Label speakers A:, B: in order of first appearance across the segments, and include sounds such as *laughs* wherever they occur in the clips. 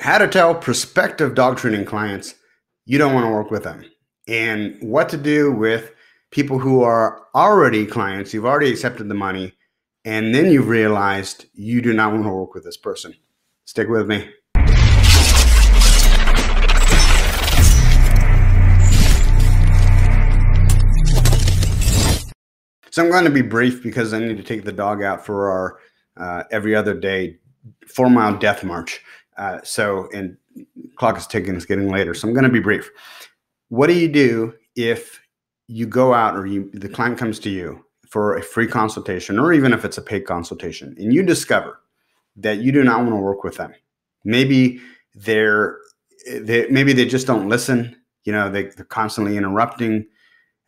A: how to tell prospective dog training clients you don't want to work with them, and what to do with people who are already clients, you've already accepted the money, and then you've realized you do not want to work with this person. Stick with me. So I'm going to be brief because I need to take the dog out for our uh, every other day four mile death march. Uh, so, and clock is ticking, it's getting later. So I'm going to be brief. What do you do if you go out or you the client comes to you for a free consultation, or even if it's a paid consultation, and you discover that you do not want to work with them? Maybe they're they, maybe they just don't listen. You know, they, they're constantly interrupting.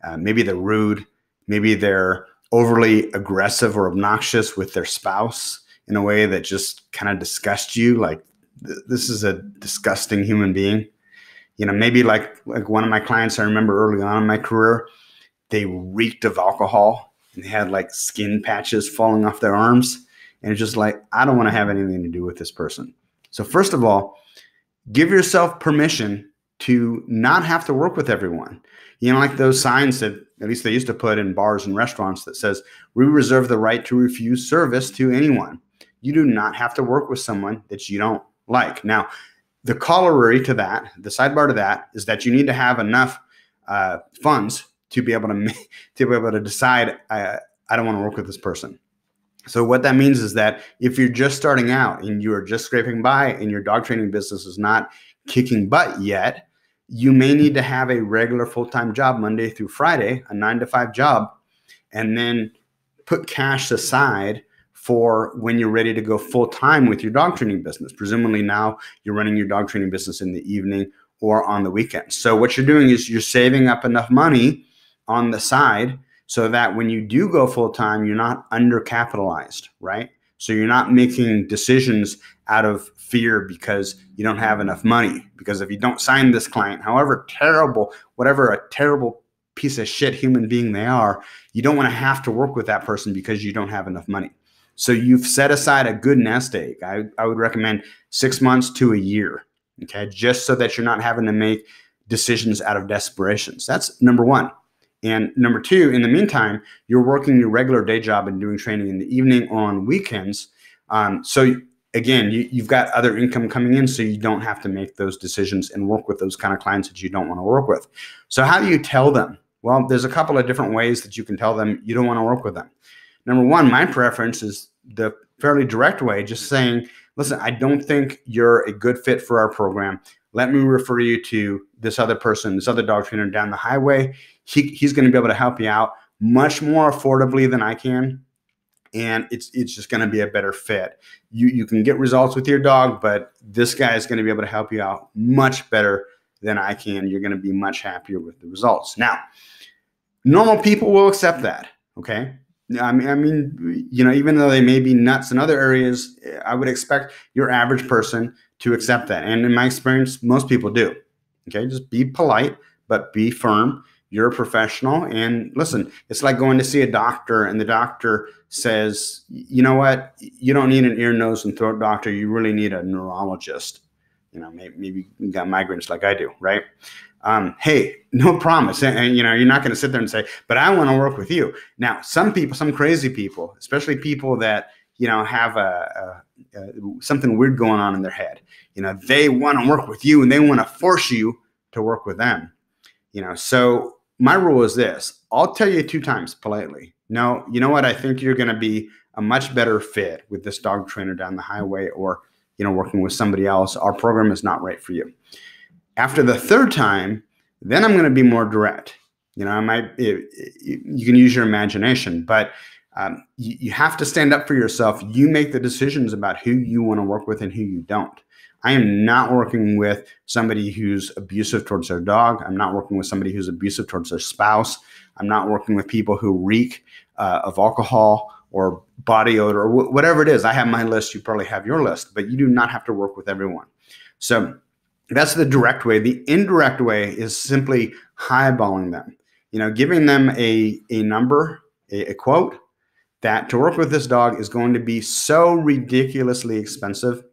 A: Uh, maybe they're rude maybe they're overly aggressive or obnoxious with their spouse in a way that just kind of disgusts you like this is a disgusting human being. You know maybe like like one of my clients i remember early on in my career they reeked of alcohol and they had like skin patches falling off their arms. And it's just like i don't want to have anything to do with this person. So first of all give yourself permission to not have to work with everyone. You know like those signs that at least they used to put in bars and restaurants that says we reserve the right to refuse service to anyone. You do not have to work with someone that you don't like. Now the corollary to that the sidebar to that is that you need to have enough uh, funds to be able to *laughs* to be able to decide I, I don't want to work with this person. So what that means is that if you're just starting out and you are just scraping by and your dog training business is not kicking butt yet you may need to have a regular full time job Monday through Friday, a nine to five job, and then put cash aside for when you're ready to go full time with your dog training business. Presumably, now you're running your dog training business in the evening or on the weekend. So, what you're doing is you're saving up enough money on the side so that when you do go full time, you're not undercapitalized, right? So you're not making decisions out of fear because you don't have enough money. Because if you don't sign this client, however terrible, whatever a terrible piece of shit human being they are, you don't want to have to work with that person because you don't have enough money. So you've set aside a good nest egg. I, I would recommend six months to a year, okay, just so that you're not having to make decisions out of desperations. That's number one. And number two, in the meantime, you're working your regular day job and doing training in the evening on weekends. Um, so again, you, you've got other income coming in, so you don't have to make those decisions and work with those kind of clients that you don't want to work with. So how do you tell them? Well, there's a couple of different ways that you can tell them you don't want to work with them. Number one, my preference is the fairly direct way, just saying, listen, I don't think you're a good fit for our program. Let me refer you to this other person, this other dog trainer down the highway. He, he's going to be able to help you out much more affordably than I can. And it's it's just going to be a better fit. You you can get results with your dog, but this guy is going to be able to help you out much better than I can. You're going to be much happier with the results. Now, normal people will accept that. Okay. I mean, I mean, you know, even though they may be nuts in other areas, I would expect your average person to accept that. And in my experience, most people do. Okay, just be polite, but be firm. You're a professional. And listen, it's like going to see a doctor, and the doctor says, you know what? You don't need an ear, nose, and throat doctor. You really need a neurologist. You know, maybe, maybe you got migraines like I do, right? Um, hey, *laughs* no promise. And, and, you know, you're not going to sit there and say, but I want to work with you. Now, some people, some crazy people, especially people that, you know, have a, a, a something weird going on in their head. You know, they want to work with you and they want to force you to work with them. You know, so my rule is this I'll tell you two times politely. No, you know what? I think you're going to be a much better fit with this dog trainer down the highway or, you know, working with somebody else. Our program is not right for you. After the third time, then I'm going to be more direct. You know, I might, it, it, you can use your imagination, but um, you, you have to stand up for yourself. You make the decisions about who you want to work with and who you don't. I am not working with somebody who's abusive towards their dog. I'm not working with somebody who's abusive towards their spouse. I'm not working with people who reek uh, of alcohol or body odor or wh- whatever it is. I have my list. You probably have your list, but you do not have to work with everyone. So that's the direct way. The indirect way is simply highballing them. You know, giving them a a number, a, a quote that to work with this dog is going to be so ridiculously expensive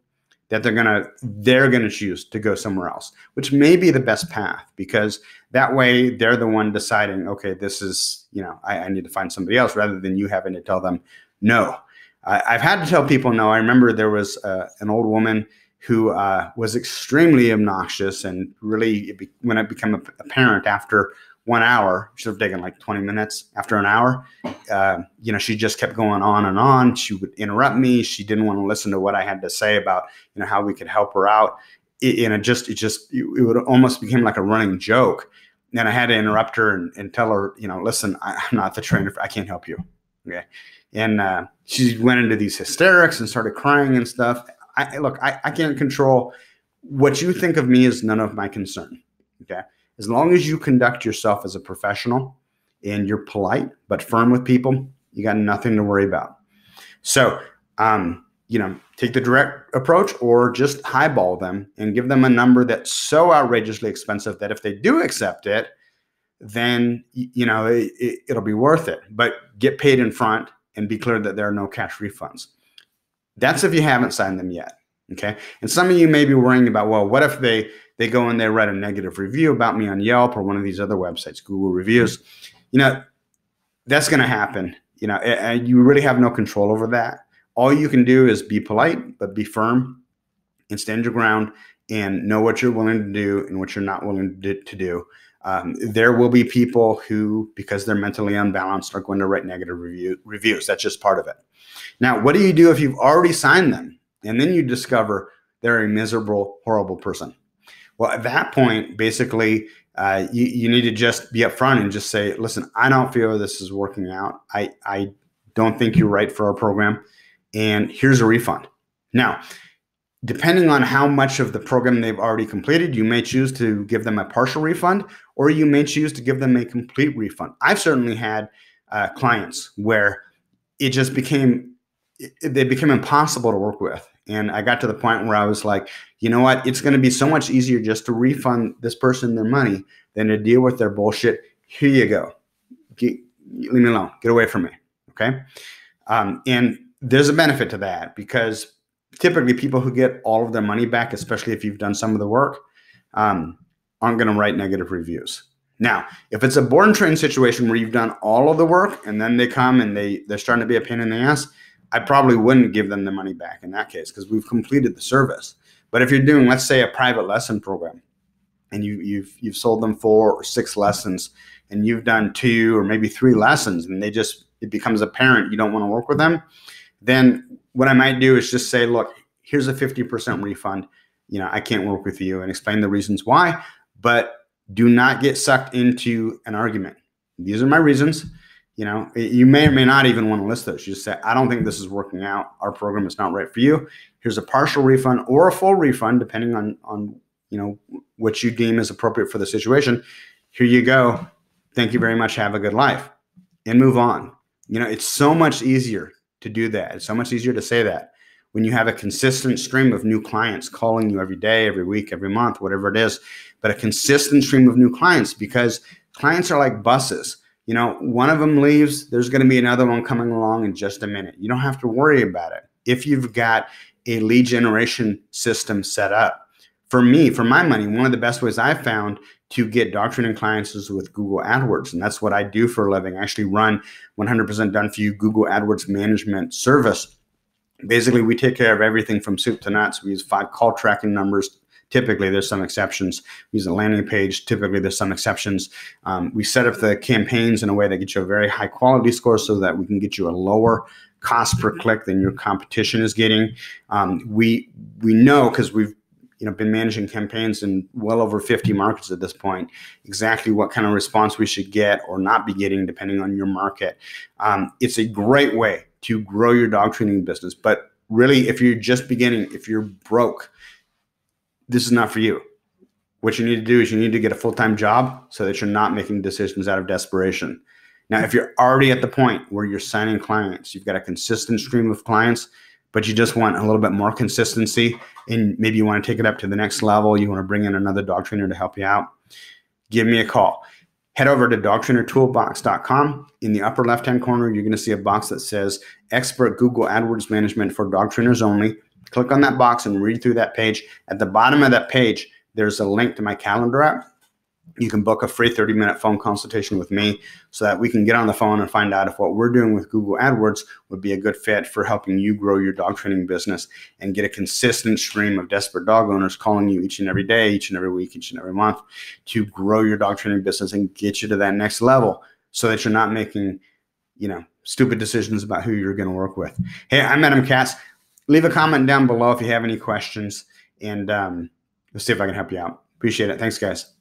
A: that they're gonna they're gonna choose to go somewhere else, which may be the best path because that way they're the one deciding, okay, this is you know I, I need to find somebody else rather than you having to tell them no. I, have had to tell people no. I remember there was uh, an old woman who uh, was extremely obnoxious and really when it became apparent after one hour should have taken like 20 minutes after an hour uh, you know she just kept going on and on. She would interrupt me. She didn't want to listen to what i had to say about you know how we could help her out. It, and it just it just it would almost became like a running joke. And i had to interrupt her and, and tell her you know listen I, am not the trainer. I can't help you. Okay? And uh, she went into these hysterics and started crying and stuff I, look I, I can't control what you think of me is none of my concern okay as long as you conduct yourself as a professional and you're polite but firm with people, you got nothing to worry about. So, um, you know, take the direct approach or just highball them and give them a number that's so outrageously expensive that if they do accept it, then you know it, it, will be worth it. But get paid in front and be clear that there are no cash refunds. That's if you haven't signed them yet. Okay. And some of you may be worrying about, well, what if they they go in there, write a negative review about me on Yelp or one of these other websites, Google reviews. You know, that's going to happen. You know, and you really have no control over that. All you can do is be polite, but be firm and stand your ground and know what you're willing to do and what you're not willing to do. Um, there will be people who, because they're mentally unbalanced, are going to write negative review, reviews. That's just part of it. Now, what do you do if you've already signed them and then you discover they're a miserable, horrible person? Well, at that point, basically, uh, you, you need to just be upfront and just say, listen, I don't feel this is working out. I, I don't think you're right for our program. And here's a refund. Now, depending on how much of the program they've already completed, you may choose to give them a partial refund or you may choose to give them a complete refund. I've certainly had uh, clients where it just became, it, they became impossible to work with. And I got to the point where I was like, you know what? It's going to be so much easier just to refund this person their money than to deal with their bullshit. Here you go. Get, leave me alone. Get away from me. Okay. Um, and there's a benefit to that because typically people who get all of their money back, especially if you've done some of the work, um, aren't going to write negative reviews. Now, if it's a board and train situation where you've done all of the work and then they come and they they're starting to be a pain in the ass, I probably wouldn't give them the money back in that case because we've completed the service. But if you're doing, let's say, a private lesson program, and you, you've you've sold them four or six lessons, and you've done two or maybe three lessons, and they just it becomes apparent you don't want to work with them, then what I might do is just say, look, here's a 50% refund. You know, I can't work with you, and explain the reasons why. But do not get sucked into an argument. These are my reasons you know, you may or may not even want to list those. You just say, I don't think this is working out. Our program is not right for you. Here's a partial refund or a full refund, depending on on you know what you deem is appropriate for the situation. Here you go. Thank you very much. Have a good life, and move on. You know, it's so much easier to do that. It's so much easier to say that when you have a consistent stream of new clients calling you every day, every week, every month, whatever it is, but a consistent stream of new clients because clients are like buses you know, one of them leaves, there's going to be another one coming along in just a minute. You don't have to worry about it if you've got a lead generation system set up. For me, for my money, one of the best ways I've found to get dog and clients with Google AdWords. And that's what I do for a living. I actually run 100% done for you Google AdWords management service. Basically, we take care of everything from soup to nuts. We use five call tracking numbers Typically, there's some exceptions. We use a landing page. Typically, there's some exceptions. Um, we set up the campaigns in a way that gets you a very high quality score so that we can get you a lower cost per click than your competition is getting. Um, we we know because we've you know been managing campaigns in well over 50 markets at this point exactly what kind of response we should get or not be getting depending on your market um, it's a great way to grow your dog training business but really if you're just beginning if you're broke this is not for you. What you need to do is you need to get a full time job so that you're not making decisions out of desperation. Now, if you're already at the point where you're signing clients, you've got a consistent stream of clients, but you just want a little bit more consistency and maybe you want to take it up to the next level, you want to bring in another dog trainer to help you out, give me a call. Head over to dogtrainertoolbox.com. In the upper left hand corner, you're going to see a box that says Expert Google AdWords Management for Dog Trainers Only Click on that box and read through that page. At the bottom of that page, there's a link to my calendar app. You can book a free 30 minute phone consultation with me so that we can get on the phone and find out if what we're doing with Google AdWords would be a good fit for helping you grow your dog training business and get a consistent stream of desperate dog owners calling you each and every day, each and every week, each and every month to grow your dog training business and get you to that next level so that you're not making, you know, stupid decisions about who you're going to work with. Hey, I'm Adam Katz. Leave a comment down below if you have any questions and um, Let's see if I can help you out. Appreciate it. Thanks, guys.